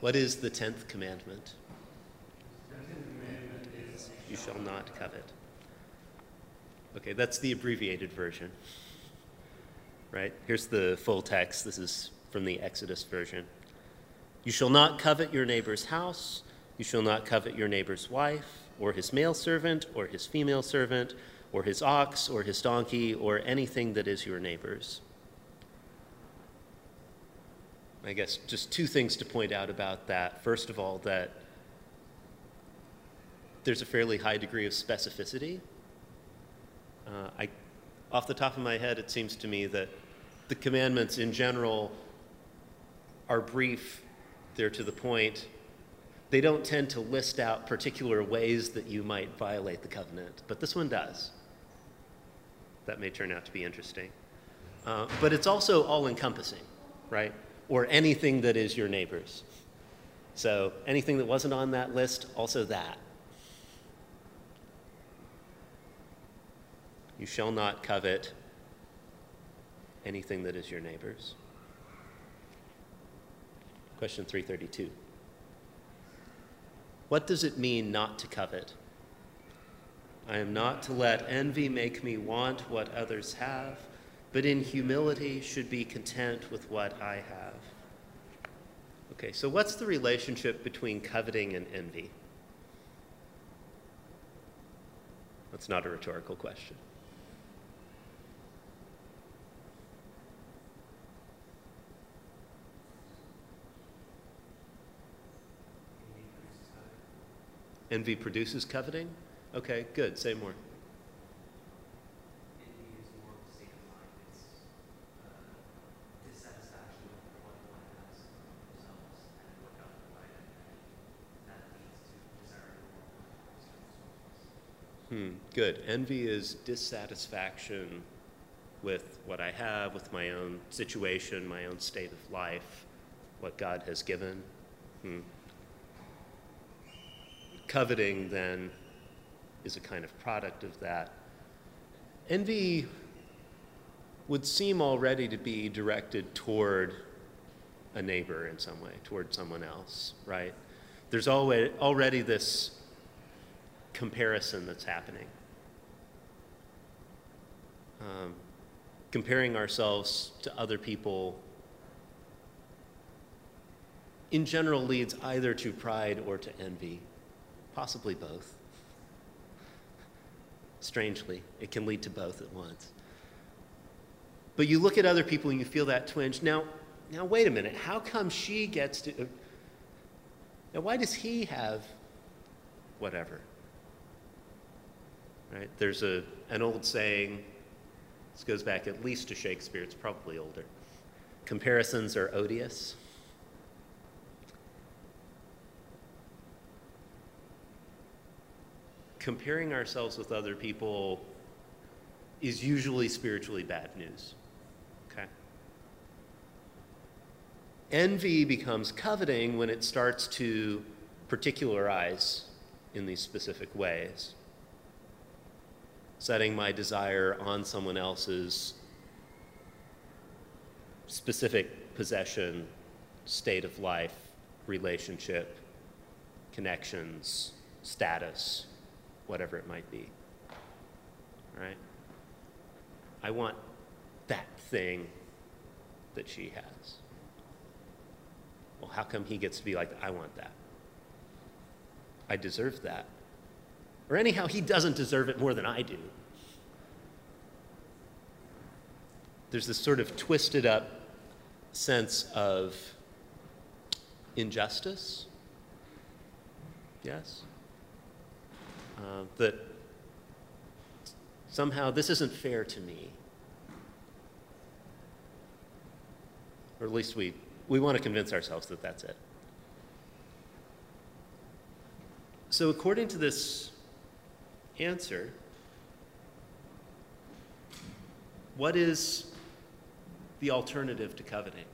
What is the tenth commandment? You shall not covet. Okay, that's the abbreviated version. Right? Here's the full text. This is from the Exodus version. You shall not covet your neighbor's house. You shall not covet your neighbor's wife, or his male servant, or his female servant, or his ox, or his donkey, or anything that is your neighbor's. I guess just two things to point out about that. First of all, that there's a fairly high degree of specificity. Uh, I, off the top of my head, it seems to me that the commandments in general are brief, they're to the point. They don't tend to list out particular ways that you might violate the covenant, but this one does. That may turn out to be interesting. Uh, but it's also all encompassing, right? Or anything that is your neighbor's. So anything that wasn't on that list, also that. You shall not covet anything that is your neighbor's. Question 332. What does it mean not to covet? I am not to let envy make me want what others have, but in humility should be content with what I have. Okay, so what's the relationship between coveting and envy? That's not a rhetorical question. Envy produces coveting? Okay, good. Say more. Good. Envy is dissatisfaction with what I have, with my own situation, my own state of life, what God has given. Hmm. Coveting, then, is a kind of product of that. Envy would seem already to be directed toward a neighbor in some way, toward someone else, right? There's always, already this comparison that's happening. Um, comparing ourselves to other people in general leads either to pride or to envy possibly both. Strangely, it can lead to both at once. But you look at other people and you feel that twinge. Now, now wait a minute. How come she gets to. Now, why does he have whatever? Right? There's a, an old saying, this goes back at least to Shakespeare, it's probably older. Comparisons are odious. comparing ourselves with other people is usually spiritually bad news. Okay? Envy becomes coveting when it starts to particularize in these specific ways. Setting my desire on someone else's specific possession, state of life, relationship, connections, status whatever it might be. Right? I want that thing that she has. Well, how come he gets to be like, I want that? I deserve that. Or anyhow, he doesn't deserve it more than I do. There's this sort of twisted up sense of injustice. Yes? uh, that somehow this isn't fair to me. Or at least we, we want to convince ourselves that that's it. So, according to this answer, what is the alternative to coveting?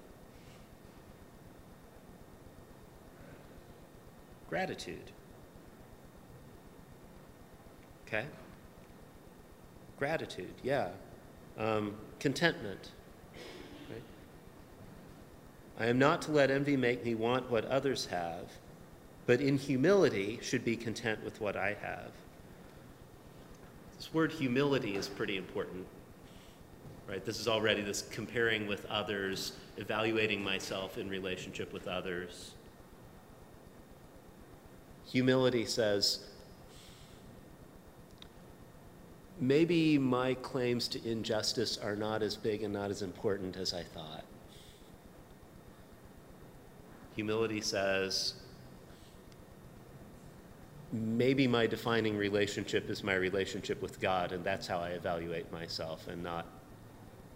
Gratitude. Okay? Gratitude, yeah. Um, contentment. I am not to let envy make me want what others have, but in humility should be content with what I have. This word humility is pretty important. Right? This is already this comparing with others, evaluating myself in relationship with others. Humility says, maybe my claims to injustice are not as big and not as important as I thought. Humility says, maybe my defining relationship is my relationship with God, and that's how I evaluate myself, and not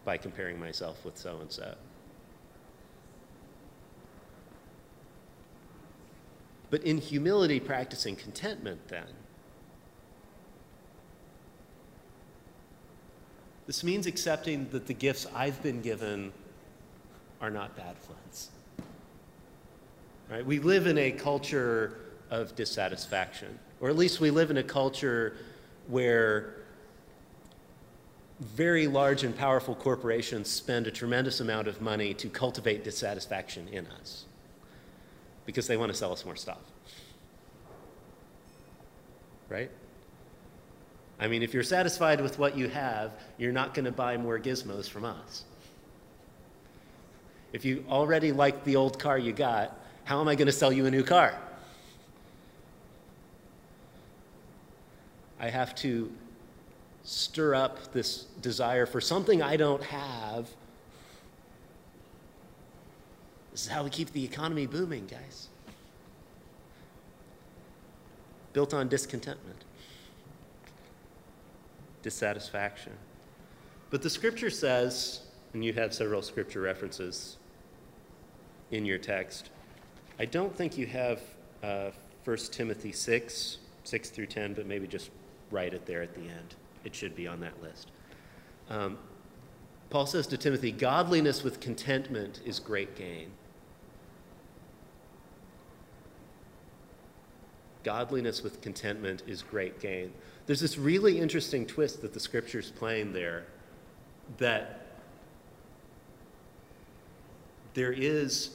by comparing myself with so and so. But in humility, practicing contentment, then, this means accepting that the gifts I've been given are not bad ones. Right? We live in a culture of dissatisfaction, or at least we live in a culture where very large and powerful corporations spend a tremendous amount of money to cultivate dissatisfaction in us because they want to sell us more stuff. Right? I mean, if you're satisfied with what you have, you're not going to buy more gizmos from us. If you already like the old car you got, how am I going to sell you a new car? I have to stir up this desire for something I don't have. This is how we keep the economy booming, guys. Built on discontentment, dissatisfaction. But the scripture says, and you have several scripture references in your text, I don't think you have uh, 1 Timothy 6, 6 through 10, but maybe just write it there at the end. It should be on that list. Um, Paul says to Timothy, Godliness with contentment is great gain. Godliness with contentment is great gain. There's this really interesting twist that the scripture's playing there that there is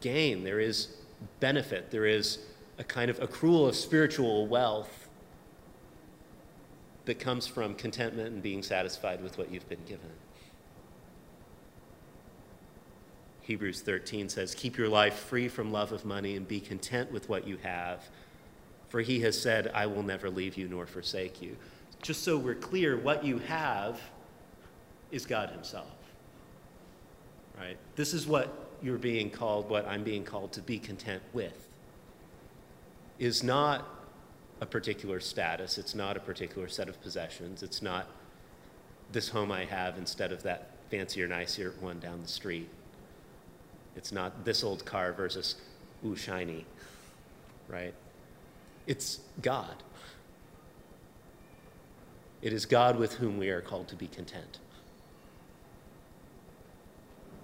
gain, there is benefit, there is a kind of accrual of spiritual wealth that comes from contentment and being satisfied with what you've been given. Hebrews 13 says, Keep your life free from love of money and be content with what you have, for he has said, I will never leave you nor forsake you. Just so we're clear, what you have is God Himself. Right? This is what you're being called, what I'm being called to be content with, is not a particular status. It's not a particular set of possessions. It's not this home I have instead of that fancier, nicer one down the street. It's not this old car versus, ooh, shiny, right? It's God. It is God with whom we are called to be content.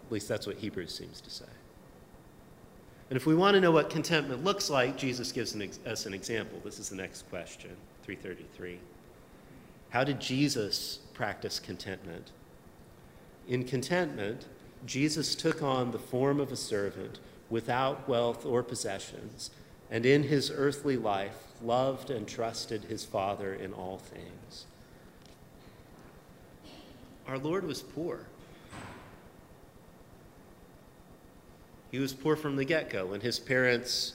At least that's what Hebrews seems to say. And if we want to know what contentment looks like, Jesus gives an us an example. This is the next question, 333. How did Jesus practice contentment? In contentment, Jesus took on the form of a servant without wealth or possessions, and in his earthly life loved and trusted his Father in all things. Our Lord was poor. He was poor from the get go. and his parents,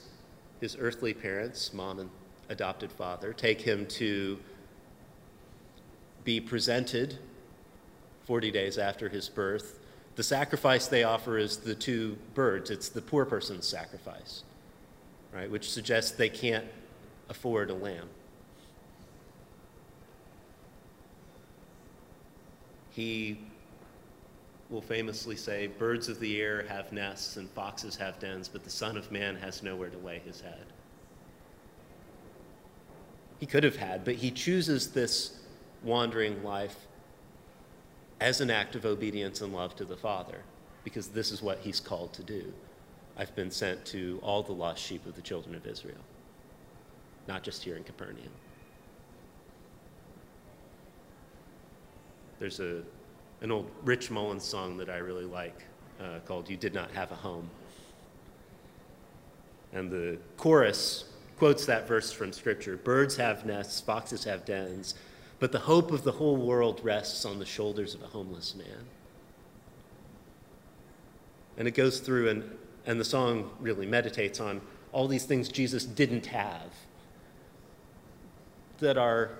his earthly parents, mom and adopted father, take him to be presented 40 days after his birth, the sacrifice they offer is the two birds. It's the poor person's sacrifice, right? Which suggests they can't afford a lamb. He will famously say, Birds of the air have nests and foxes have dens, but the Son of Man has nowhere to lay his head. He could have had, but he chooses this wandering life as an act of obedience and love to the Father, because this is what he's called to do. I've been sent to all the lost sheep of the children of Israel, not just here in Capernaum. There's a an old Rich Mullins song that I really like. uh, called You Did Not Have a Home. And the chorus quotes that verse from Scripture Birds have nests, foxes have dens, but the hope of the whole world rests on the shoulders of a homeless man. And it goes through, and, and the song really meditates on all these things Jesus didn't have that are,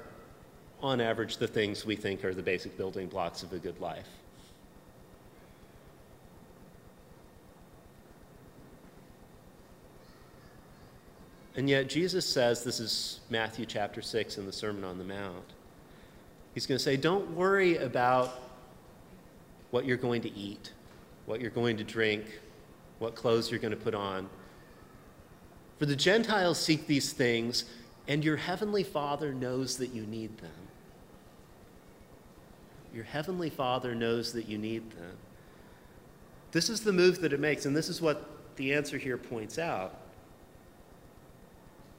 on average, the things we think are the basic building blocks of a good life. And yet, Jesus says this is Matthew chapter 6 in the Sermon on the Mount. He's going to say, Don't worry about what you're going to eat, what you're going to drink, what clothes you're going to put on. For the Gentiles seek these things, and your heavenly Father knows that you need them. Your heavenly Father knows that you need them. This is the move that it makes, and this is what the answer here points out.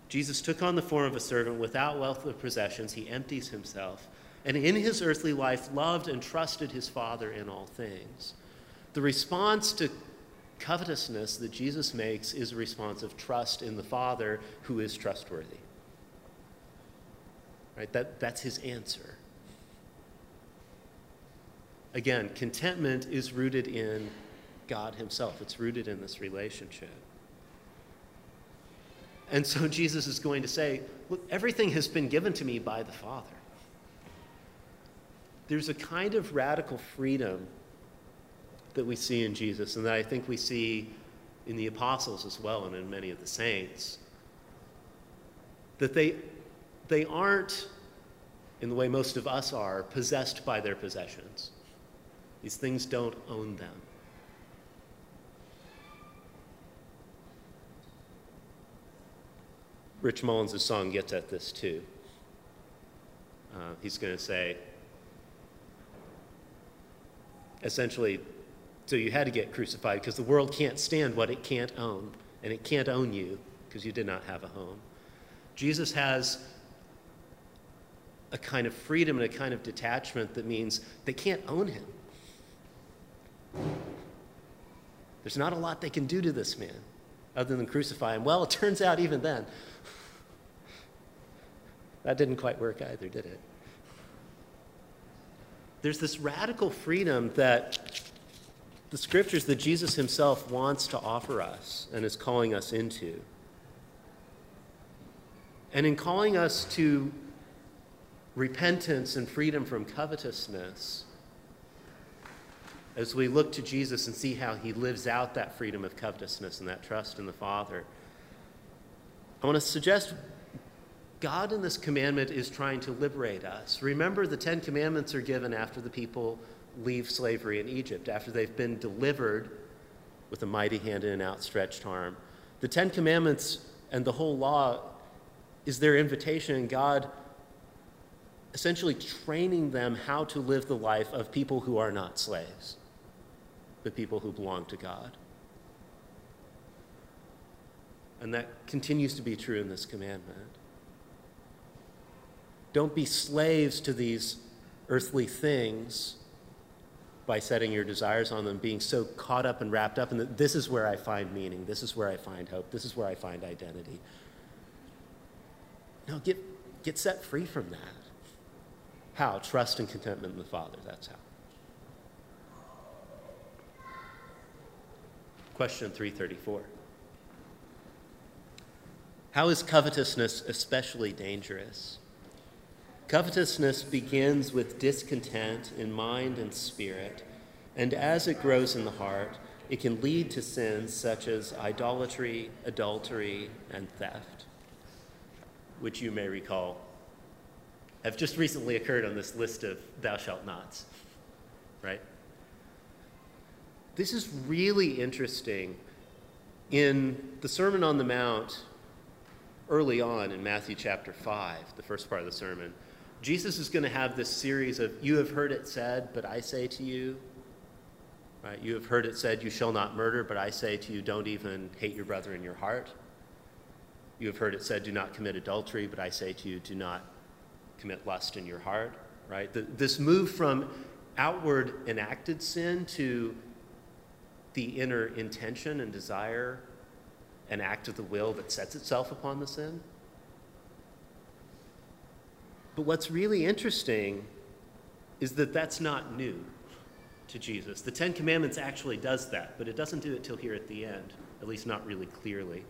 Jesus took on the form of a servant without wealth or possessions. He empties himself. And in his earthly life, loved and trusted his Father in all things. The response to covetousness that Jesus makes is a response of trust in the Father who is trustworthy. Right? That, that's his answer. Again, contentment is rooted in God himself, it's rooted in this relationship. And so Jesus is going to say, Look, everything has been given to me by the Father. There's a kind of radical freedom that we see in Jesus, and that I think we see in the apostles as well, and in many of the saints. That they, they aren't, in the way most of us are, possessed by their possessions. These things don't own them. Rich Mullins' song gets at this too. Uh, he's going to say, essentially, so you had to get crucified because the world can't stand what it can't own, and it can't own you because you did not have a home. Jesus has a kind of freedom and a kind of detachment that means they can't own him. There's not a lot they can do to this man other than crucify him. Well, it turns out even then, that didn't quite work either, did it? There's this radical freedom that the scriptures that Jesus himself wants to offer us and is calling us into. And in calling us to repentance and freedom from covetousness, as we look to Jesus and see how he lives out that freedom of covetousness and that trust in the Father, I want to suggest God in this commandment is trying to liberate us. Remember, the Ten Commandments are given after the people leave slavery in Egypt, after they've been delivered with a mighty hand and an outstretched arm. The Ten Commandments and the whole law is their invitation, and God essentially training them how to live the life of people who are not slaves, but people who belong to God. And that continues to be true in this commandment. Don't be slaves to these earthly things by setting your desires on them, being so caught up and wrapped up in that this is where I find meaning, this is where I find hope, this is where I find identity. No, get, get set free from that. How? Trust and contentment in the Father. That's how. Question 334. How is covetousness especially dangerous? Covetousness begins with discontent in mind and spirit, and as it grows in the heart, it can lead to sins such as idolatry, adultery, and theft, which you may recall have just recently occurred on this list of thou shalt nots, right? This is really interesting. In the Sermon on the Mount, early on in Matthew chapter 5, the first part of the sermon, Jesus is going to have this series of, You have heard it said, but I say to you. Right? You have heard it said, You shall not murder, but I say to you, don't even hate your brother in your heart. You have heard it said, Do not commit adultery, but I say to you, do not commit lust in your heart. Right? The, this move from outward enacted sin to the inner intention and desire and act of the will that sets itself upon the sin. But what's really interesting is that that's not new to Jesus. The Ten Commandments actually does that, but it doesn't do it till here at the end, at least not really clearly.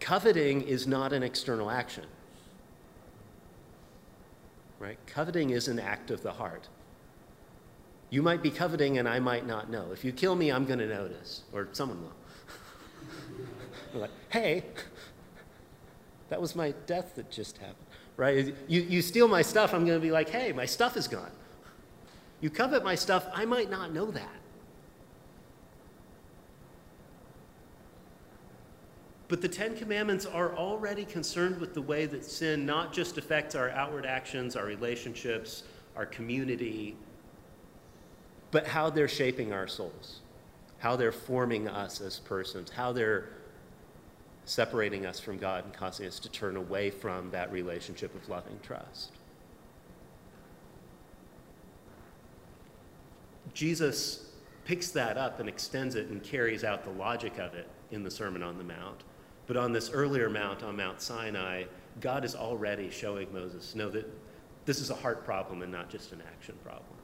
Coveting is not an external action. Right? Coveting is an act of the heart. You might be coveting and I might not know. If you kill me, I'm going to notice, or someone will. like, hey, that was my death that just happened, right? You, you steal my stuff, I'm going to be like, hey, my stuff is gone. You covet my stuff, I might not know that. But the Ten Commandments are already concerned with the way that sin not just affects our outward actions, our relationships, our community, but how they're shaping our souls, how they're forming us as persons, how they're separating us from God and causing us to turn away from that relationship of loving trust. Jesus picks that up and extends it and carries out the logic of it in the Sermon on the Mount. But on this earlier mount, on Mount Sinai, God is already showing Moses, no, that this is a heart problem and not just an action problem.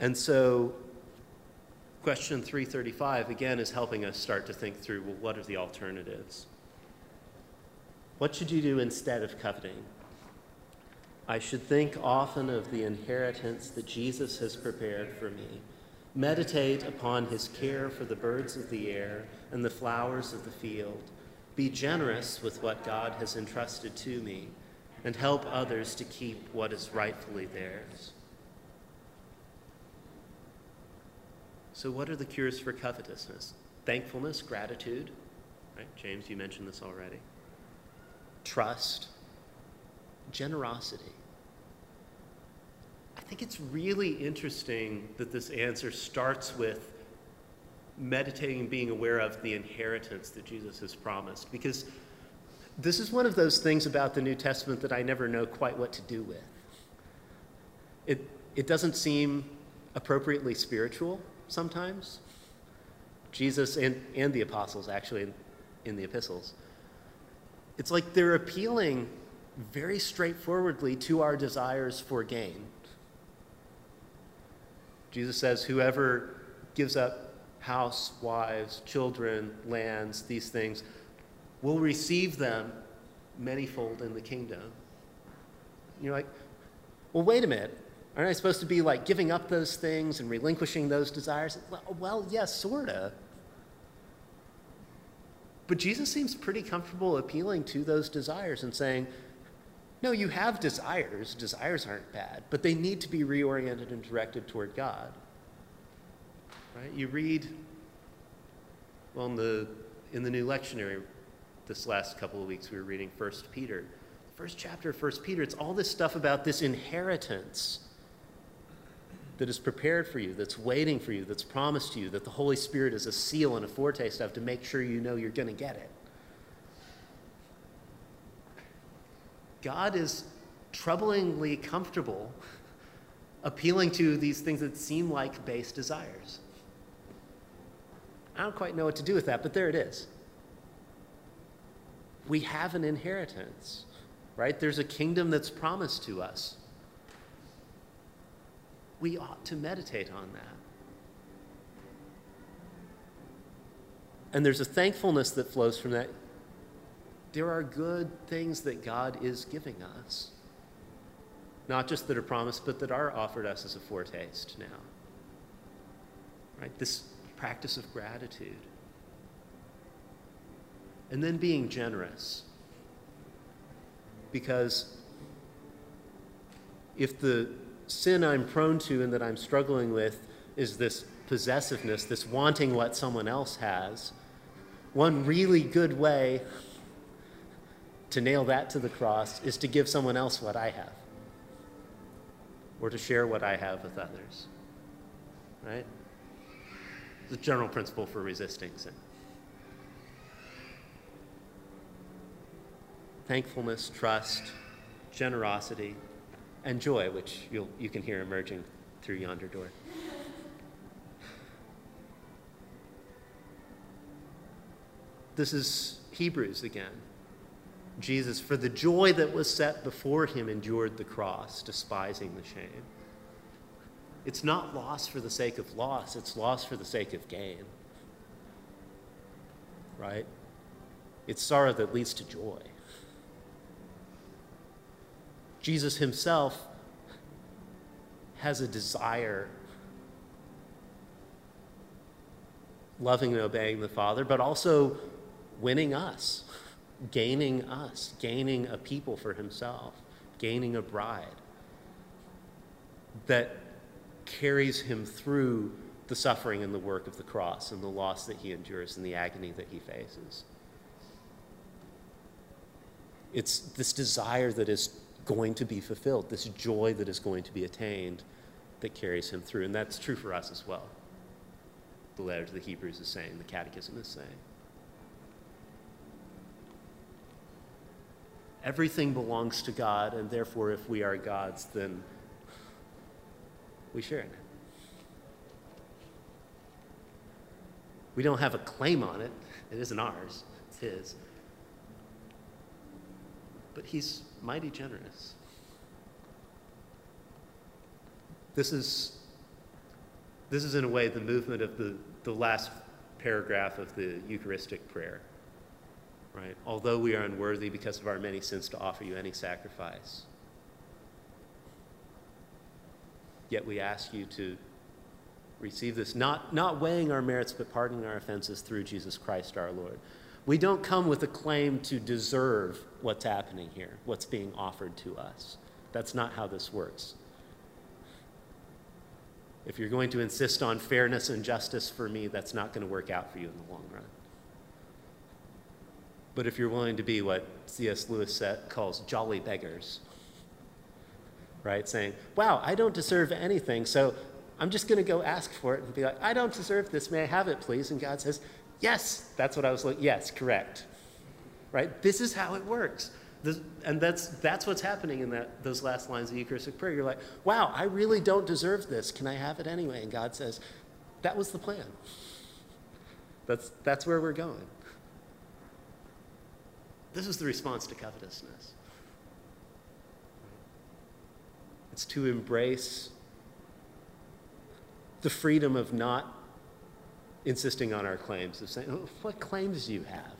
And so, question 335 again is helping us start to think through well, what are the alternatives? What should you do instead of coveting? I should think often of the inheritance that Jesus has prepared for me Meditate upon his care for the birds of the air and the flowers of the field. Be generous with what God has entrusted to me, and help others to keep what is rightfully theirs. So, what are the cures for covetousness? Thankfulness, gratitude. Right? James, you mentioned this already. Trust, generosity I think it's really interesting that this answer starts with meditating and being aware of the inheritance that Jesus has promised. Because this is one of those things about the New Testament that I never know quite what to do with. It, it doesn't seem appropriately spiritual sometimes. Jesus and, and the apostles, actually, in, in the epistles. It's like they're appealing very straightforwardly to our desires for gain. Jesus says, Whoever gives up house, wives, children, lands, these things, will receive them manyfold in the kingdom. You're like, well, wait a minute. Aren't I supposed to be like giving up those things and relinquishing those desires? Well, yes, sort of. But Jesus seems pretty comfortable appealing to those desires and saying, no, you have desires. Desires aren't bad, but they need to be reoriented and directed toward God. Right? You read, well, in the, in the new lectionary this last couple of weeks, we were reading First Peter. First chapter of First Peter, it's all this stuff about this inheritance that is prepared for you, that's waiting for you, that's promised to you, that the Holy Spirit is a seal and a foretaste of to make sure you know you're going to get it. God is troublingly comfortable appealing to these things that seem like base desires. I don't quite know what to do with that, but there it is. We have an inheritance, right? There's a kingdom that's promised to us. We ought to meditate on that. And there's a thankfulness that flows from that there are good things that God is giving us. Not just that are promised, but that are offered us as a foretaste now. Right? This practice of gratitude. And then being generous. Because if the sin I'm prone to and that I'm struggling with is this possessiveness, this wanting what someone else has, one really good way to nail that to the cross is to give someone else what I have or to share what I have with others. Right? The general principle for resisting sin. Thankfulness, trust, generosity, and joy, which you'll, you can hear emerging through yonder door. This is Hebrews again. Jesus, for the joy that was set before him, endured the cross, despising the shame. It's not loss for the sake of loss, it's loss for the sake of gain. Right? It's sorrow that leads to joy. Jesus himself has a desire, loving and obeying the Father, but also winning us, gaining us, gaining a people for himself, gaining a bride that carries him through the suffering and the work of the cross and the loss that he endures and the agony that he faces. It's this desire that is going to be fulfilled, this joy that is going to be attained that carries him through. And that's true for us as well. The letter to the Hebrews is saying, the Catechism is saying. Everything belongs to God, and therefore, if we are God's, then we share in it. We don't have a claim on it, it isn't ours, it's His. But He's mighty generous. This is, this is in a way the movement of the, the last paragraph of the Eucharistic prayer right? Although we are unworthy because of our many sins to offer you any sacrifice. Yet we ask you to receive this, not, not weighing our merits, but pardoning our offenses through Jesus Christ our Lord. We don't come with a claim to deserve what's happening here, what's being offered to us. That's not how this works. If you're going to insist on fairness and justice for me, that's not going to work out for you in the long run. But if you're willing to be what C.S. Lewis calls jolly beggars, right? Saying, wow, I don't deserve anything, so I'm just going to go ask for it and be like, I don't deserve this. May I have it, please? And God says, yes, that's what I was looking. Yes, correct. Right? This is how it works. This, and that's, that's what's happening in that, those last lines of Eucharistic prayer. You're like, wow, I really don't deserve this. Can I have it anyway? And God says, that was the plan. That's, that's where we're going. This is the response to covetousness. It's to embrace the freedom of not insisting on our claims, of saying, oh, What claims do you have?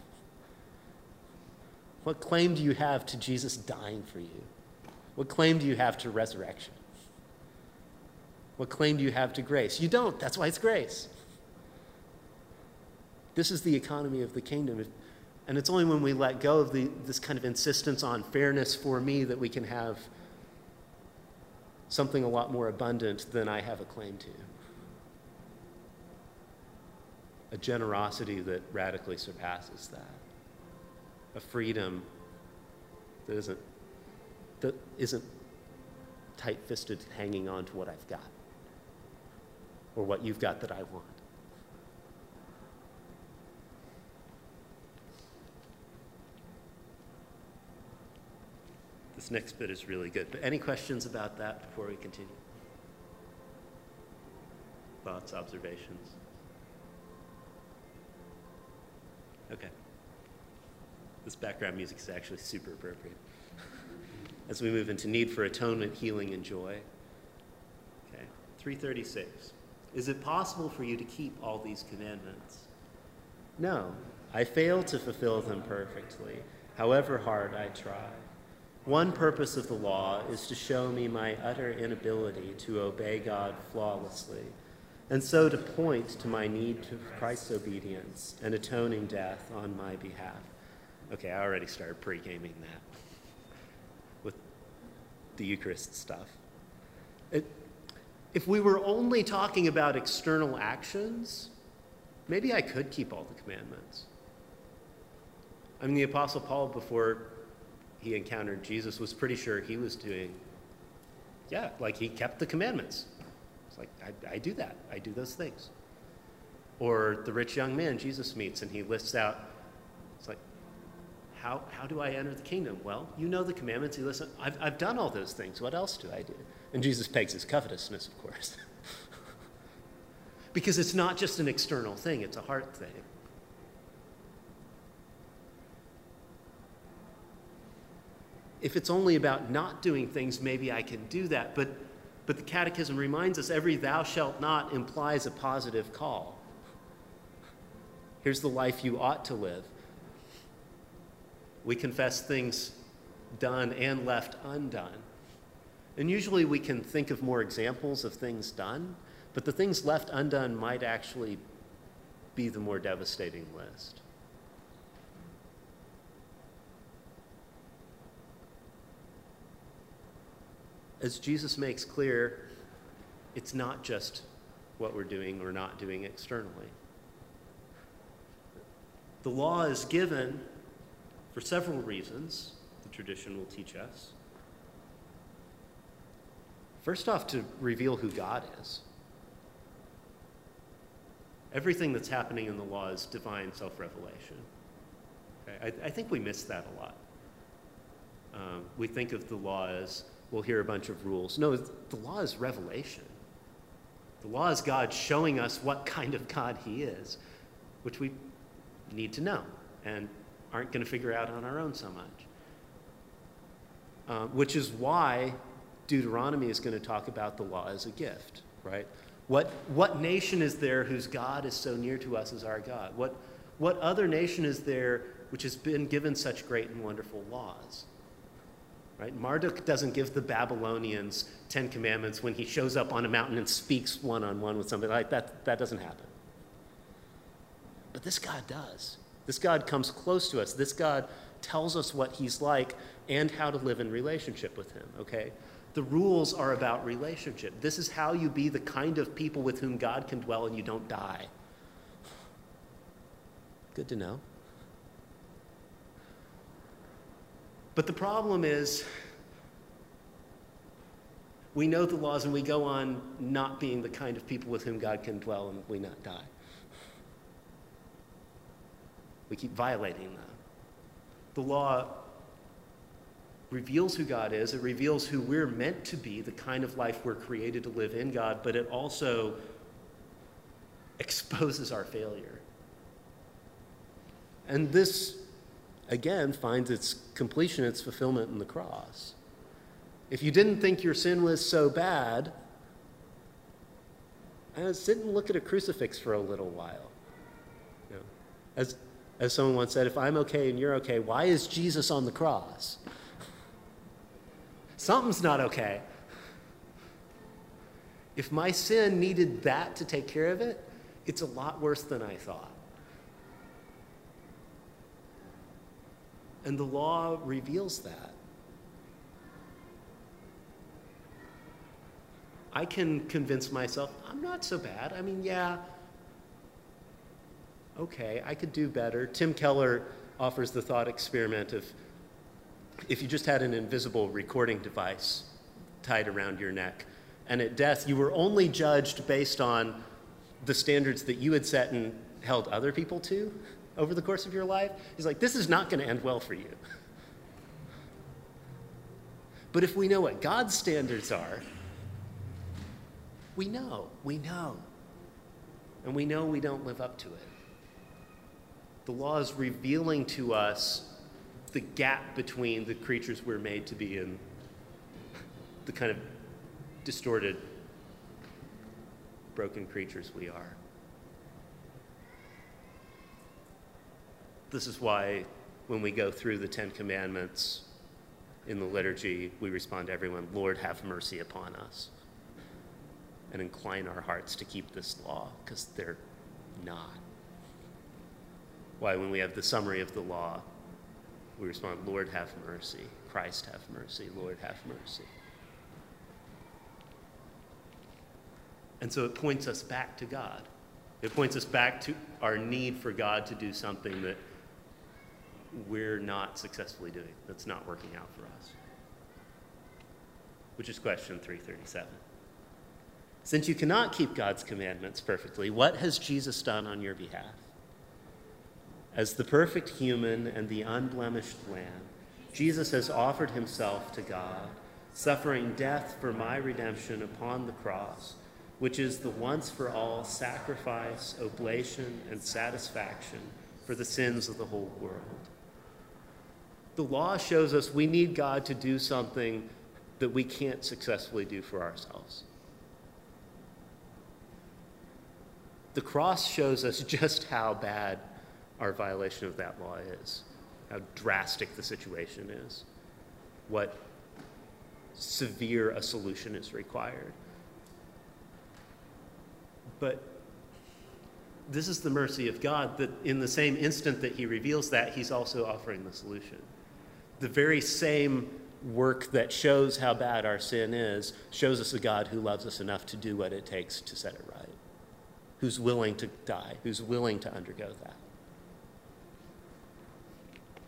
What claim do you have to Jesus dying for you? What claim do you have to resurrection? What claim do you have to grace? You don't. That's why it's grace. This is the economy of the kingdom. And it's only when we let go of the, this kind of insistence on fairness for me that we can have something a lot more abundant than I have a claim to. A generosity that radically surpasses that. A freedom that isn't, that isn't tight fisted hanging on to what I've got or what you've got that I want. This next bit is really good. But any questions about that before we continue? Thoughts, observations? Okay. This background music is actually super appropriate. As we move into need for atonement, healing, and joy. Okay. 336. Is it possible for you to keep all these commandments? No, I fail to fulfill them perfectly, however hard I try. One purpose of the law is to show me my utter inability to obey God flawlessly, and so to point to my need to Christ's obedience and atoning death on my behalf. Okay, I already started pre gaming that with the Eucharist stuff. It, if we were only talking about external actions, maybe I could keep all the commandments. I mean, the Apostle Paul, before he encountered Jesus was pretty sure he was doing, yeah, like he kept the commandments. Like, I, I do that, I do those things. Or the rich young man Jesus meets and he lists out, it's like, how, how do I enter the kingdom? Well, you know the commandments. You listen. I've, I've done all those things. What else do I do? And Jesus pegs his covetousness, of course. because it's not just an external thing, it's a heart thing. If it's only about not doing things, maybe I can do that. But, but the Catechism reminds us every thou shalt not implies a positive call. Here's the life you ought to live. We confess things done and left undone. And usually we can think of more examples of things done, but the things left undone might actually be the more devastating list. As Jesus makes clear, it's not just what we're doing or not doing externally. The law is given for several reasons, the tradition will teach us. First off, to reveal who God is. Everything that's happening in the law is divine self revelation. Okay? I, I, think we miss that a lot. Um, we think of the law as we'll hear a bunch of rules. No, the law is revelation. The law is God showing us what kind of God He is, which we need to know and aren't going to figure out on our own so much. Uh, which is why Deuteronomy is going to talk about the law as a gift, right? What, what nation is there whose God is so near to us as our God? What, what other nation is there which has been given such great and wonderful laws? Right? Marduk doesn't give the Babylonians Ten Commandments when he shows up on a mountain and speaks one on one with somebody. Like that, that doesn't happen. But this God does. This God comes close to us. This God tells us what he's like and how to live in relationship with him, okay? The rules are about relationship. This is how you be the kind of people with whom God can dwell and you don't die. Good to know. But the problem is, we know the laws and we go on not being the kind of people with whom God can dwell and we not die. We keep violating them. The law reveals who God is, it reveals who we're meant to be, the kind of life we're created to live in God, but it also exposes our failure. And this, again, finds its completion, its fulfillment in the cross. If you didn't think your sin was so bad, uh, sit and look at a crucifix for a little while. You know, as, as someone once said, if I'm okay and you're okay, why is Jesus on the cross? Something's not okay. If my sin needed that to take care of it, it's a lot worse than I thought. And the law reveals that. I can convince myself, I'm not so bad. I mean, yeah, okay, I could do better. Tim Keller offers the thought experiment of if you just had an invisible recording device tied around your neck, and at death you were only judged based on the standards that you had set and held other people to over the course of your life, he's like, this is not going to end well for you. But if we know what God's standards are, we know, we know. And we know we don't live up to it. The law is revealing to us the gap between the creatures we're made to be and the kind of distorted, broken creatures we are. This is why when we go through the Ten Commandments in the liturgy, we respond to everyone, Lord, have mercy upon us. And incline our hearts to keep this law, because they're not. Why, when we have the summary of the law, we respond, Lord, have mercy. Christ, have mercy. Lord, have mercy. And so it points us back to God. It points us back to our need for God to do something that we're not successfully doing, that's not working out for us. Which is question 337. Since you cannot keep God's commandments perfectly, what has Jesus done on your behalf? As the perfect human and the unblemished lamb, Jesus has offered himself to God, suffering death for my redemption upon the cross, which is the once for all sacrifice, oblation, and satisfaction for the sins of the whole world. The law shows us we need God to do something that we can't successfully do for ourselves. The cross shows us just how bad our violation of that law is, how drastic the situation is, what severe a solution is required. But this is the mercy of God that in the same instant that he reveals that, he's also offering the solution. The very same work that shows how bad our sin is shows us a God who loves us enough to do what it takes to set it right, who's willing to die, who's willing to undergo that.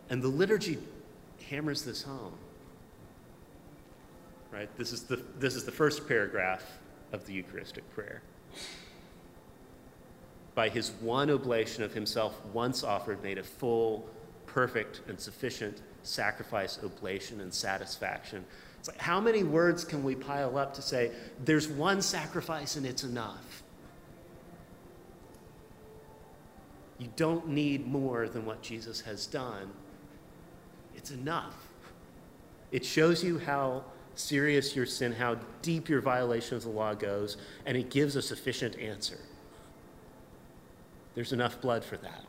And the liturgy hammers this home. Right? This is the, this is the first paragraph of the Eucharistic prayer. By his one oblation of himself, once offered, made a full, perfect, and sufficient sacrifice, oblation, and satisfaction. It's like, how many words can we pile up to say, there's one sacrifice and it's enough? You don't need more than what Jesus has done. It's enough. It shows you how serious your sin, how deep your violation of the law goes, and it gives a sufficient answer. There's enough blood for that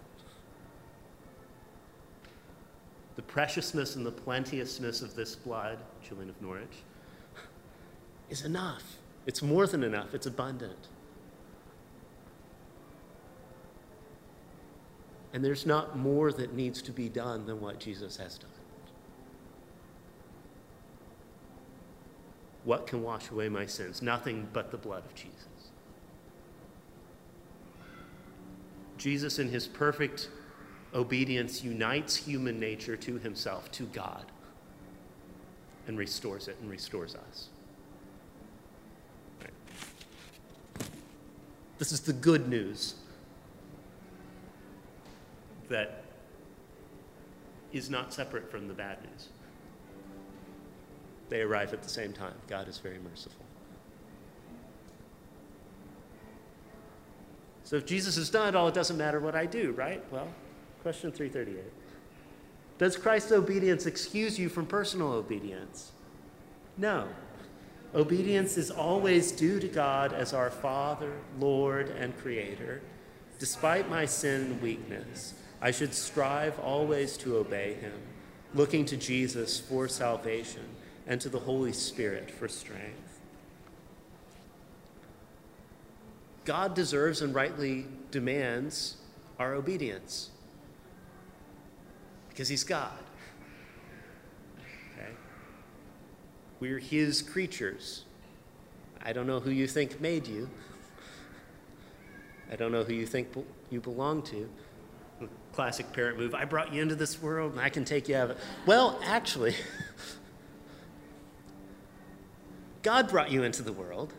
the preciousness and the plenteousness of this blood, Julian of Norwich, is enough. It's more than enough, it's abundant. And there's not more that needs to be done than what Jesus has done. What can wash away my sins? Nothing but the blood of Jesus. Jesus, in his perfect obedience unites human nature to himself, to God, and restores it and restores us. This is the good news that is not separate from the bad news. They arrive at the same time. God is very merciful. So if Jesus has done it all, it doesn't matter what I do, right? Well, Question 338. Does Christ's obedience excuse you from personal obedience? No. Obedience is always due to God as our Father, Lord, and Creator. Despite my sin and weakness, I should strive always to obey Him, looking to Jesus for salvation and to the Holy Spirit for strength. God deserves and rightly demands our obedience because he's God. Okay? We're his creatures. I don't know who you think made you. I don't know who you think you belong to. Classic parent move I brought you into this world and I can take you out of it. Well, actually, God brought you into the world.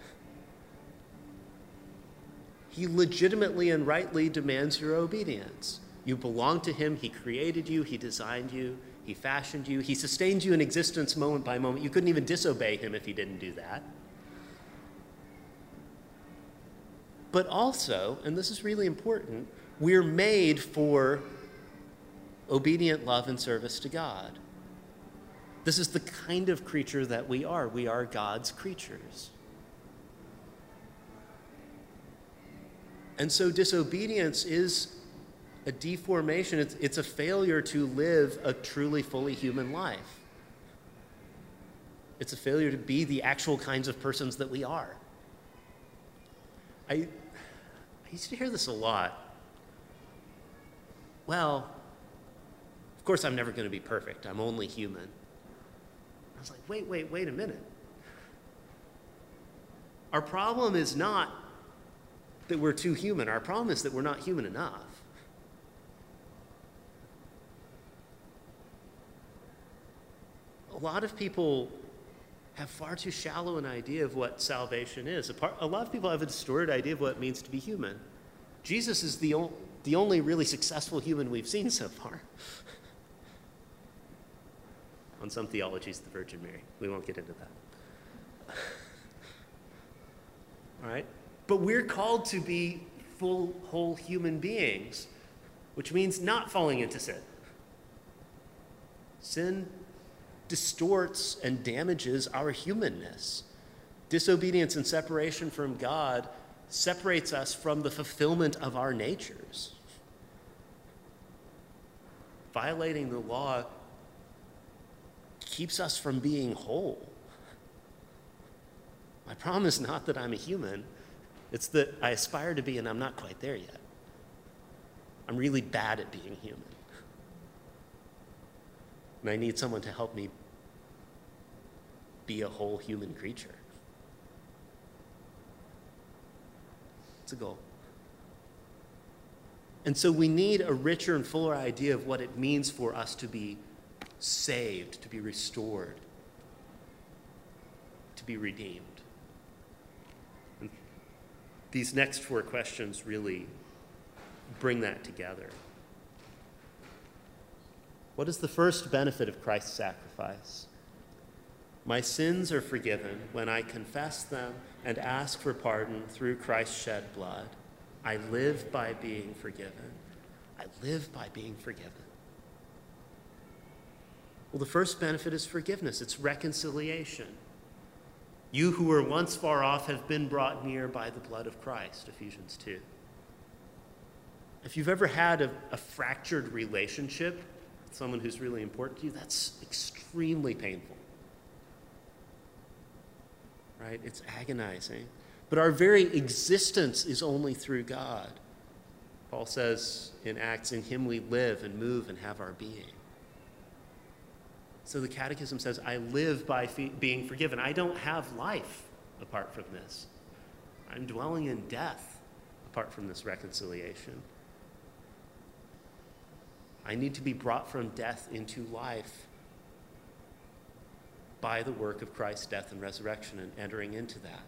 He legitimately and rightly demands your obedience. You belong to Him. He created you, He designed you, He fashioned you, He sustains you in existence moment by moment. You couldn't even disobey Him if He didn't do that. But also, and this is really important, we're made for obedient love and service to God. This is the kind of creature that we are. We are God's creatures. And so disobedience is a deformation, it's, it's a failure to live a truly fully human life. It's a failure to be the actual kinds of persons that we are. I, I used to hear this a lot. Well, of course, I'm never going to be perfect. I'm only human. I was like, wait, wait, wait a minute. Our problem is not that we're too human, our problem is that we're not human enough. A lot of people have far too shallow an idea of what salvation is. A lot of people have a distorted idea of what it means to be human. Jesus is the, the only really successful human we've seen so far. On some theologies, the Virgin Mary. We won't get into that. All right? But we're called to be full, whole human beings, which means not falling into sin. Sin distorts and damages our humanness. Disobedience and separation from God separates us from the fulfillment of our natures. Violating the law keeps us from being whole. My problem is not that I'm a human, it's that I aspire to be and I'm not quite there yet. I'm really bad at being human. And I need someone to help me be a whole human creature. It's a goal. And so we need a richer and fuller idea of what it means for us to be saved, to be restored, to be redeemed. And these next four questions really bring that together. What is the first benefit of Christ's sacrifice? My sins are forgiven when I confess them and ask for pardon through Christ's shed blood. I live by being forgiven. I live by being forgiven. Well, the first benefit is forgiveness, it's reconciliation. You who were once far off have been brought near by the blood of Christ, Ephesians 2. If you've ever had a, a fractured relationship someone who's really important to you, that's extremely painful right? It's agonizing. But our very existence is only through God. Paul says in Acts, in him we live and move and have our being. So the Catechism says, I live by being forgiven. I don't have life apart from this. I'm dwelling in death apart from this reconciliation. I need to be brought from death into life by the work of Christ's death and resurrection and entering into that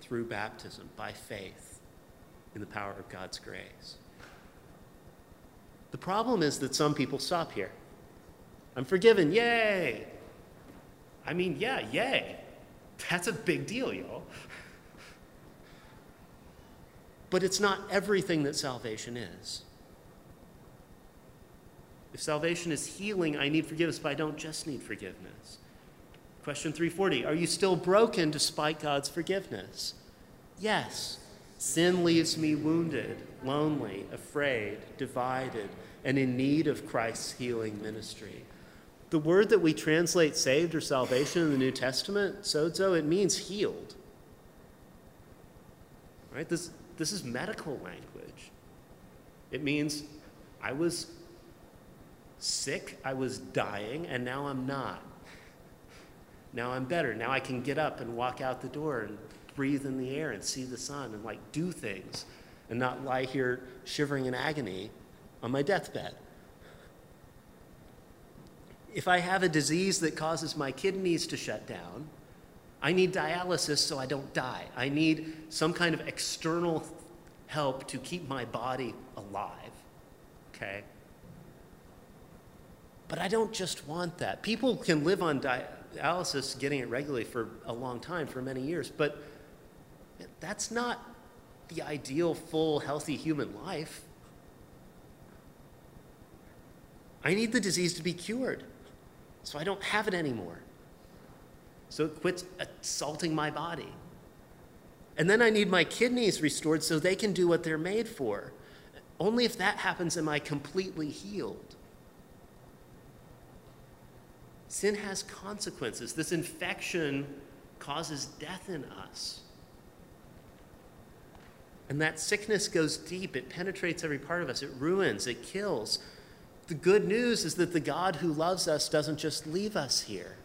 through baptism, by faith in the power of God's grace. The problem is that some people stop here. I'm forgiven, yay! I mean, yeah, yay. That's a big deal, y'all. But it's not everything that salvation is. If salvation is healing, I need forgiveness, but I don't just need forgiveness. Question 340 Are you still broken despite God's forgiveness? Yes. Sin leaves me wounded, lonely, afraid, divided, and in need of Christ's healing ministry. The word that we translate saved or salvation in the New Testament, sozo, it means healed. Right? This, this is medical language. It means I was sick, I was dying, and now I'm not. Now I'm better. Now I can get up and walk out the door and breathe in the air and see the sun and like do things and not lie here shivering in agony on my deathbed. If I have a disease that causes my kidneys to shut down, I need dialysis so I don't die. I need some kind of external help to keep my body alive. Okay? But I don't just want that. People can live on dialysis, getting it regularly for a long time, for many years, but that's not the ideal, full, healthy human life. I need the disease to be cured so I don't have it anymore. So it quits assaulting my body. And then I need my kidneys restored so they can do what they're made for. Only if that happens am I completely healed. Sin has consequences. This infection causes death in us. And that sickness goes deep, it penetrates every part of us, it ruins, it kills. The good news is that the God who loves us doesn't just leave us here.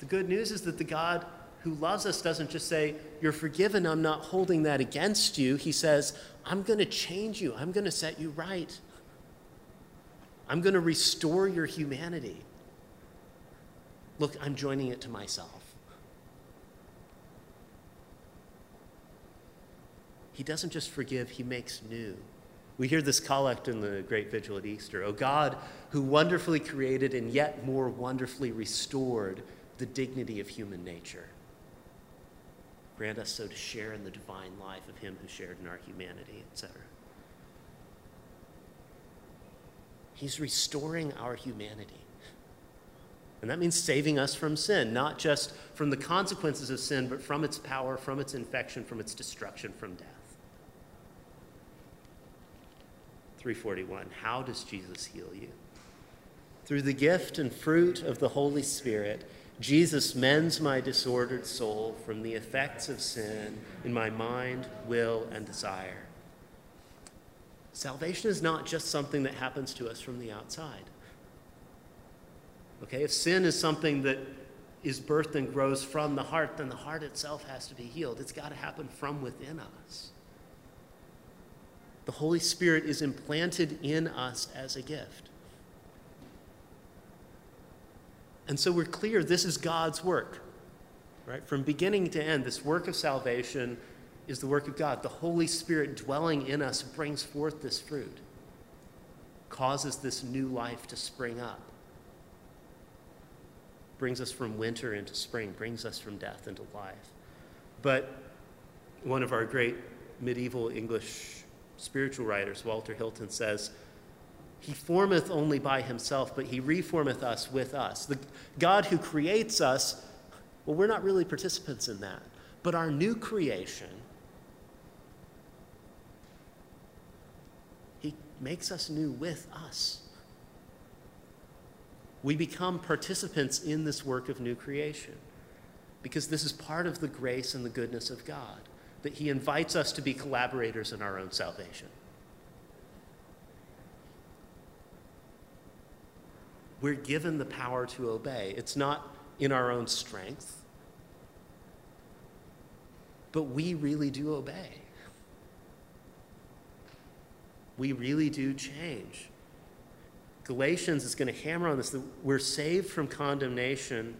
The good news is that the God who loves us doesn't just say, You're forgiven, I'm not holding that against you. He says, I'm going to change you, I'm going to set you right. I'm going to restore your humanity. Look, I'm joining it to myself. He doesn't just forgive, He makes new. We hear this collect in the great vigil at Easter. O God, who wonderfully created and yet more wonderfully restored the dignity of human nature. Grant us so to share in the divine life of him who shared in our humanity, etc. He's restoring our humanity. And that means saving us from sin, not just from the consequences of sin, but from its power, from its infection, from its destruction, from death. 341 How does Jesus heal you? Through the gift and fruit of the Holy Spirit, Jesus mends my disordered soul from the effects of sin in my mind, will, and desire. Salvation is not just something that happens to us from the outside. Okay, if sin is something that is birthed and grows from the heart, then the heart itself has to be healed. It's got to happen from within us. The Holy Spirit is implanted in us as a gift. And so we're clear this is God's work, right? From beginning to end, this work of salvation is the work of God. The Holy Spirit dwelling in us brings forth this fruit, causes this new life to spring up, brings us from winter into spring, brings us from death into life. But one of our great medieval English spiritual writers, Walter Hilton, says, He formeth only by himself, but he reformeth us with us. The God who creates us, well, we're not really participants in that. But our new creation makes us new with us. We become participants in this work of new creation because this is part of the grace and the goodness of God, that He invites us to be collaborators in our own salvation. We're given the power to obey. It's not in our own strength, but we really do obey we really do change. Galatians is going to hammer on this that we're saved from condemnation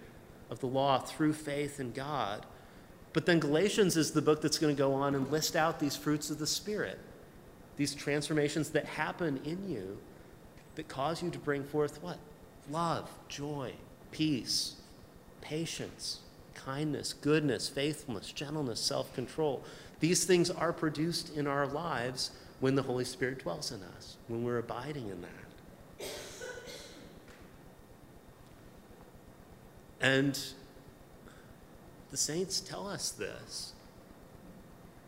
of the law through faith in God. But then Galatians is the book that's going to go on and list out these fruits of the Spirit, these transformations that happen in you that cause you to bring forth what? Love, joy, peace, patience, kindness, goodness, faithfulness, gentleness, self control. These things are produced in our lives when the Holy Spirit dwells in us, when we're abiding in that. And the saints tell us this.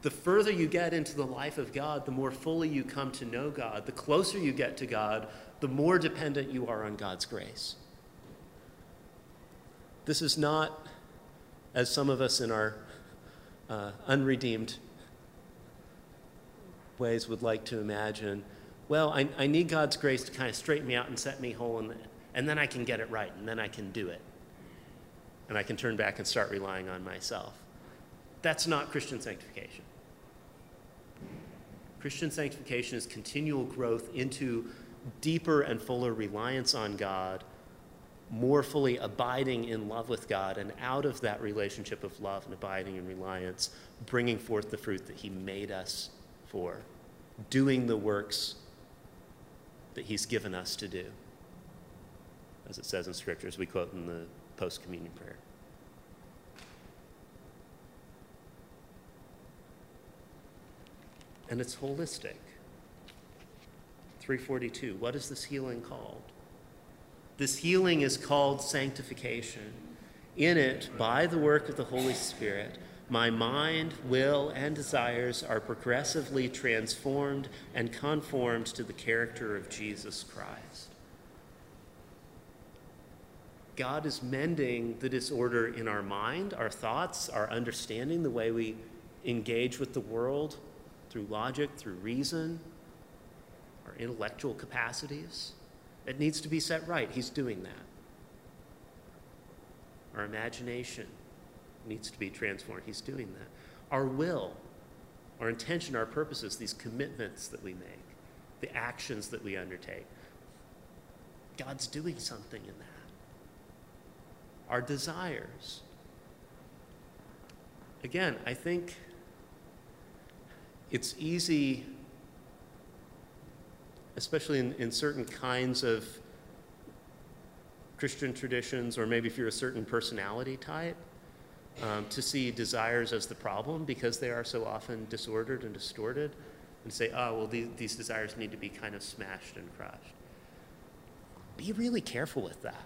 The further you get into the life of God, the more fully you come to know God. The closer you get to God, the more dependent you are on God's grace. This is not, as some of us in our uh, unredeemed ways would like to imagine, well, I, I need God's grace to kind of straighten me out and set me whole, and, and then I can get it right, and then I can do it. And I can turn back and start relying on myself. That's not Christian sanctification. Christian sanctification is continual growth into deeper and fuller reliance on God, more fully abiding in love with God, and out of that relationship of love and abiding and reliance, bringing forth the fruit that He made us for doing the works that He's given us to do, as it says in Scripture, as we quote in the post communion prayer. And it's holistic. 342. What is this healing called? This healing is called sanctification. In it, by the work of the Holy Spirit, my mind, will, and desires are progressively transformed and conformed to the character of Jesus Christ. God is mending the disorder in our mind, our thoughts, our understanding, the way we engage with the world through logic, through reason, our intellectual capacities. It needs to be set right. He's doing that. Our imagination, needs to be transformed. He's doing that. Our will, our intention, our purposes, these commitments that we make, the actions that we undertake, God's doing something in that. Our desires. Again, I think it's easy, especially in, in certain kinds of Christian traditions, or maybe if you're a certain personality type, um, to see desires as the problem because they are so often disordered and distorted, and say, oh, well, these, these desires need to be kind of smashed and crushed. Be really careful with that.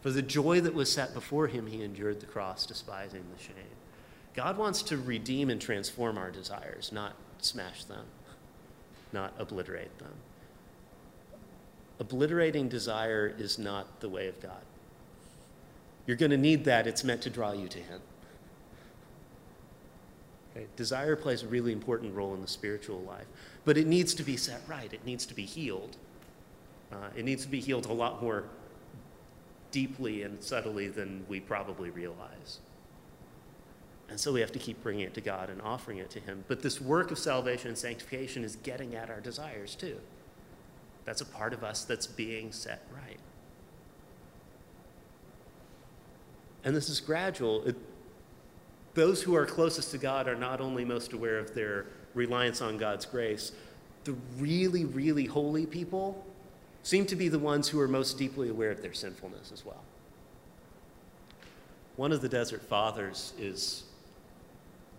For the joy that was set before him, he endured the cross, despising the shame. God wants to redeem and transform our desires, not smash them, not obliterate them. Obliterating desire is not the way of God. You're going to need that. It's meant to draw you to Him. Okay? Desire plays a really important role in the spiritual life, but it needs to be set right. It needs to be healed. Uh, it needs to be healed a lot more deeply and subtly than we probably realize. And so we have to keep bringing it to God and offering it to Him. But this work of salvation and sanctification is getting at our desires too. That's a part of us that's being set right. And this is gradual. It, those who are closest to God are not only most aware of their reliance on God's grace, the really, really holy people seem to be the ones who are most deeply aware of their sinfulness as well. One of the desert fathers is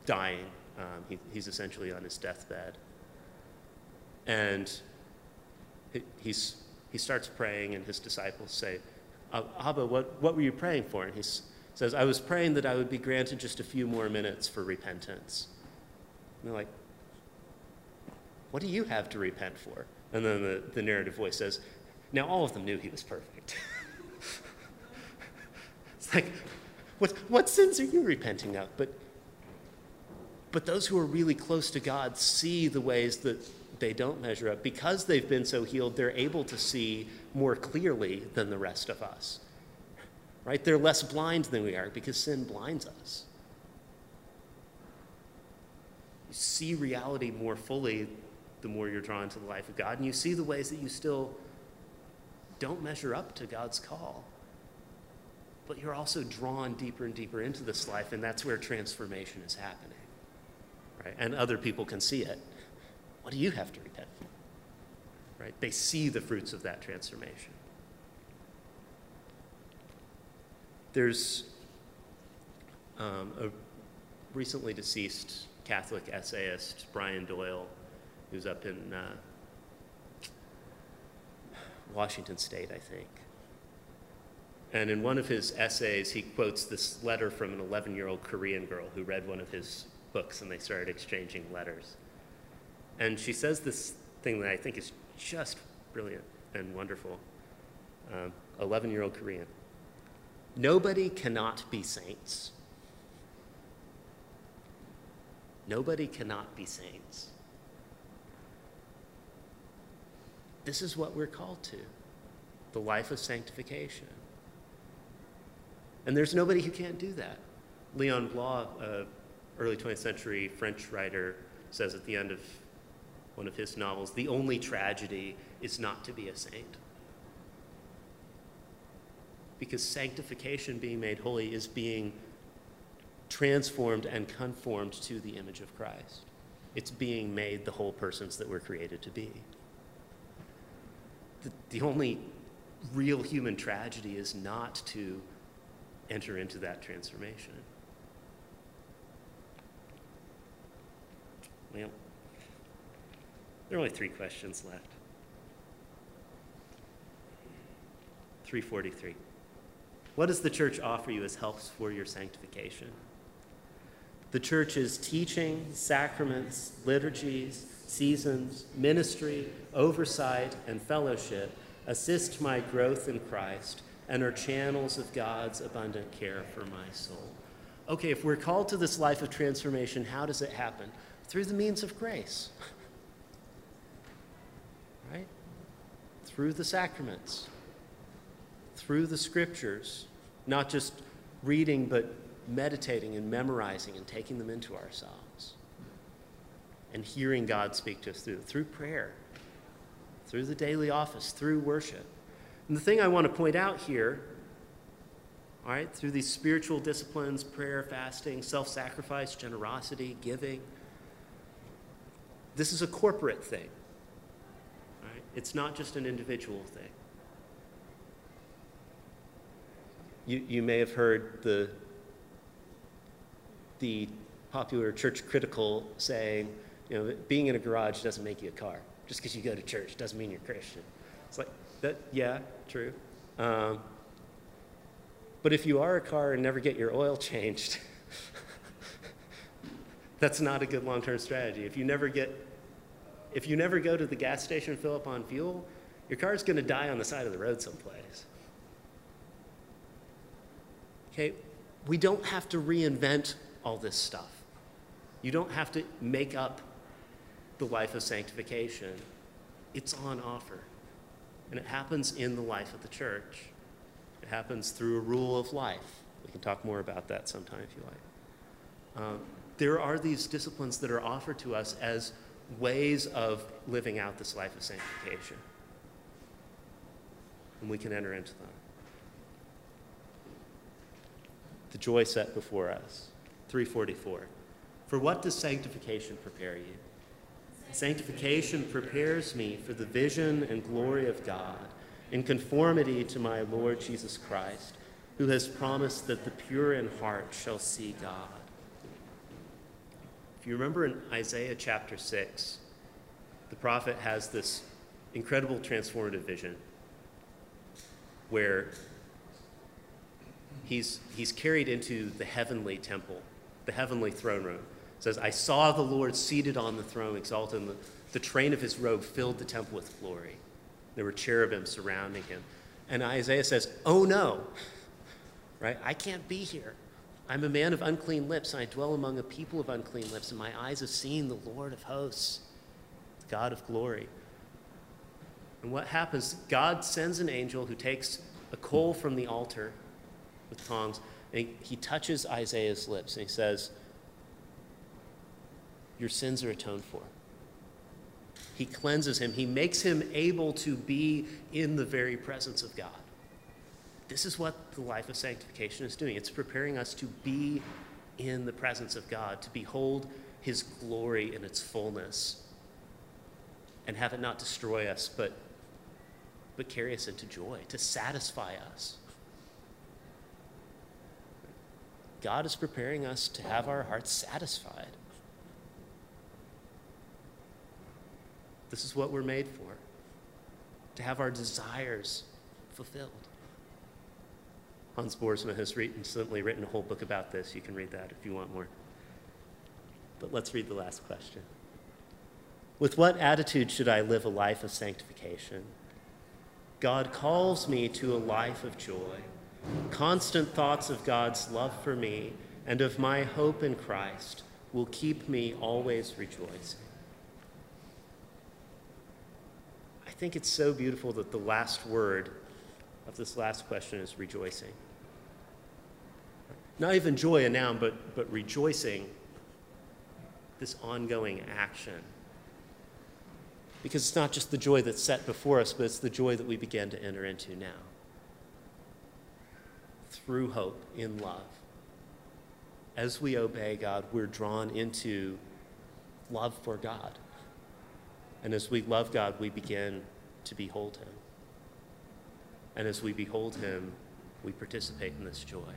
dying. Um, he, he's essentially on his deathbed. And he, he's, he starts praying, and his disciples say, Abba, what, what were you praying for? And he says, I was praying that I would be granted just a few more minutes for repentance. And they're like, What do you have to repent for? And then the, the narrative voice says, Now all of them knew he was perfect. it's like, what, what sins are you repenting of? But but those who are really close to God see the ways that they don't measure up. Because they've been so healed, they're able to see more clearly than the rest of us. Right? They're less blind than we are because sin blinds us. You see reality more fully the more you're drawn to the life of God, and you see the ways that you still don't measure up to God's call. But you're also drawn deeper and deeper into this life, and that's where transformation is happening right? And other people can see it. What do you have to repent for? Right? They see the fruits of that transformation. There's um, a recently deceased Catholic essayist, Brian Doyle, who's up in uh, Washington State, I think. And in one of his essays, he quotes this letter from an 11 year old Korean girl who read one of his books and they started exchanging letters. And she says this thing that I think is just brilliant and wonderful. 11 um, year old Korean. Nobody cannot be saints. Nobody cannot be saints. This is what we're called to the life of sanctification. And there's nobody who can't do that. Leon Bloy, uh, early 20th century French writer says at the end of one of his novels the only tragedy is not to be a saint. Because sanctification, being made holy, is being transformed and conformed to the image of Christ. It's being made the whole persons that we're created to be. The, the only real human tragedy is not to enter into that transformation. Well, there are only three questions left. 343. What does the church offer you as helps for your sanctification? The church's teaching, sacraments, liturgies, seasons, ministry, oversight, and fellowship assist my growth in Christ and are channels of God's abundant care for my soul. Okay, if we're called to this life of transformation, how does it happen? through the means of grace. right? Through the sacraments, through the scriptures, not just reading, but meditating and memorizing and taking them into ourselves. And hearing God speak to us through, through prayer, through the daily office, through worship. And the thing I want to point out here, all right, through these spiritual disciplines prayer, fasting, self sacrifice, generosity, giving this is a corporate thing. Right? It's not just an individual thing. You, you may have heard the, the popular church critical saying, you know, being in a garage doesn't make you a car. Just because you go to church doesn't mean you're Christian. It's like, that, yeah, true. Um, but if you are a car and never get your oil changed, that's not a good long-term strategy. If you never get, if you never go to the gas station and fill up on fuel, your car's going to die on the side of the road someplace. Okay, we don't have to reinvent all this stuff. You don't have to make up the life of sanctification. It's on offer. And it happens in the life of the church. It happens through a rule of life. We can talk more about that sometime if you like. Um, there are these disciplines that are offered to us as ways of living out this life of sanctification. And we can enter into them. The joy set before us. 344. For what does sanctification prepare you? Sanctification prepares me for the vision and glory of God in conformity to my Lord Jesus Christ, who has promised that the pure in heart shall see God. If you remember in Isaiah chapter 6, the prophet has this incredible transformative vision where he's, he's carried into the heavenly temple, the heavenly throne room. It says, I saw the Lord seated on the throne, exalted, and the, the train of his robe filled the temple with glory. There were cherubim surrounding him. And Isaiah says, Oh no, right? I can't be here. I'm a man of unclean lips, and I dwell among a people of unclean lips, and my eyes have seen the Lord of hosts, the God of glory. And what happens? God sends an angel who takes a coal from the altar with tongs, and he touches Isaiah's lips, and he says, Your sins are atoned for. He cleanses him, he makes him able to be in the very presence of God. This is what the life of sanctification is doing. It's preparing us to be in the presence of God, to behold his glory in its fullness, and have it not destroy us, but, but carry us into joy, to satisfy us. God is preparing us to have our hearts satisfied. This is what we're made for to have our desires fulfilled. Hans Boersma has recently written a whole book about this. You can read that if you want more. But let's read the last question. With what attitude should I live a life of sanctification? God calls me to a life of joy. Constant thoughts of God's love for me and of my hope in Christ will keep me always rejoicing. I think it's so beautiful that the last word of this last question is rejoicing. Not even joy, a noun, but, but rejoicing, this ongoing action. Because it's not just the joy that's set before us, but it's the joy that we begin to enter into now. Through hope in love. As we obey God, we're drawn into love for God. And as we love God, we begin to behold Him. And as we behold Him, we participate in this joy.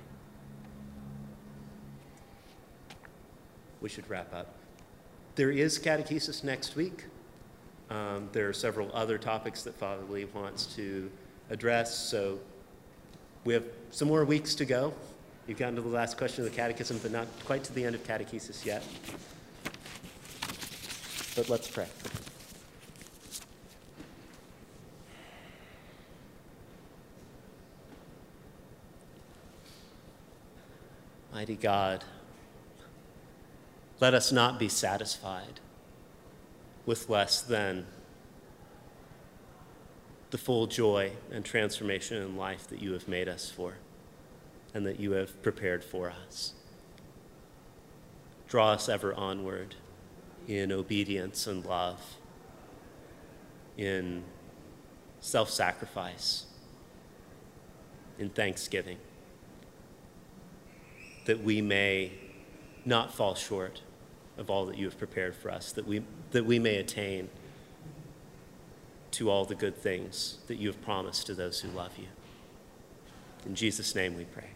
we should wrap up. There is catechesis next week. Um, there are several other topics that Father Lee wants to address, so we have some more weeks to go. You've gotten to the last question of the catechism, but not quite to the end of catechesis yet. But let's pray. Mighty God, let us not be satisfied with less than the full joy and transformation in life that you have made us for and that you have prepared for us. Draw us ever onward in obedience and love, in self sacrifice, in thanksgiving, that we may not fall short of all that you have prepared for us, that we, that we may attain to all the good things that you have promised to those who love you. In Jesus' name we pray.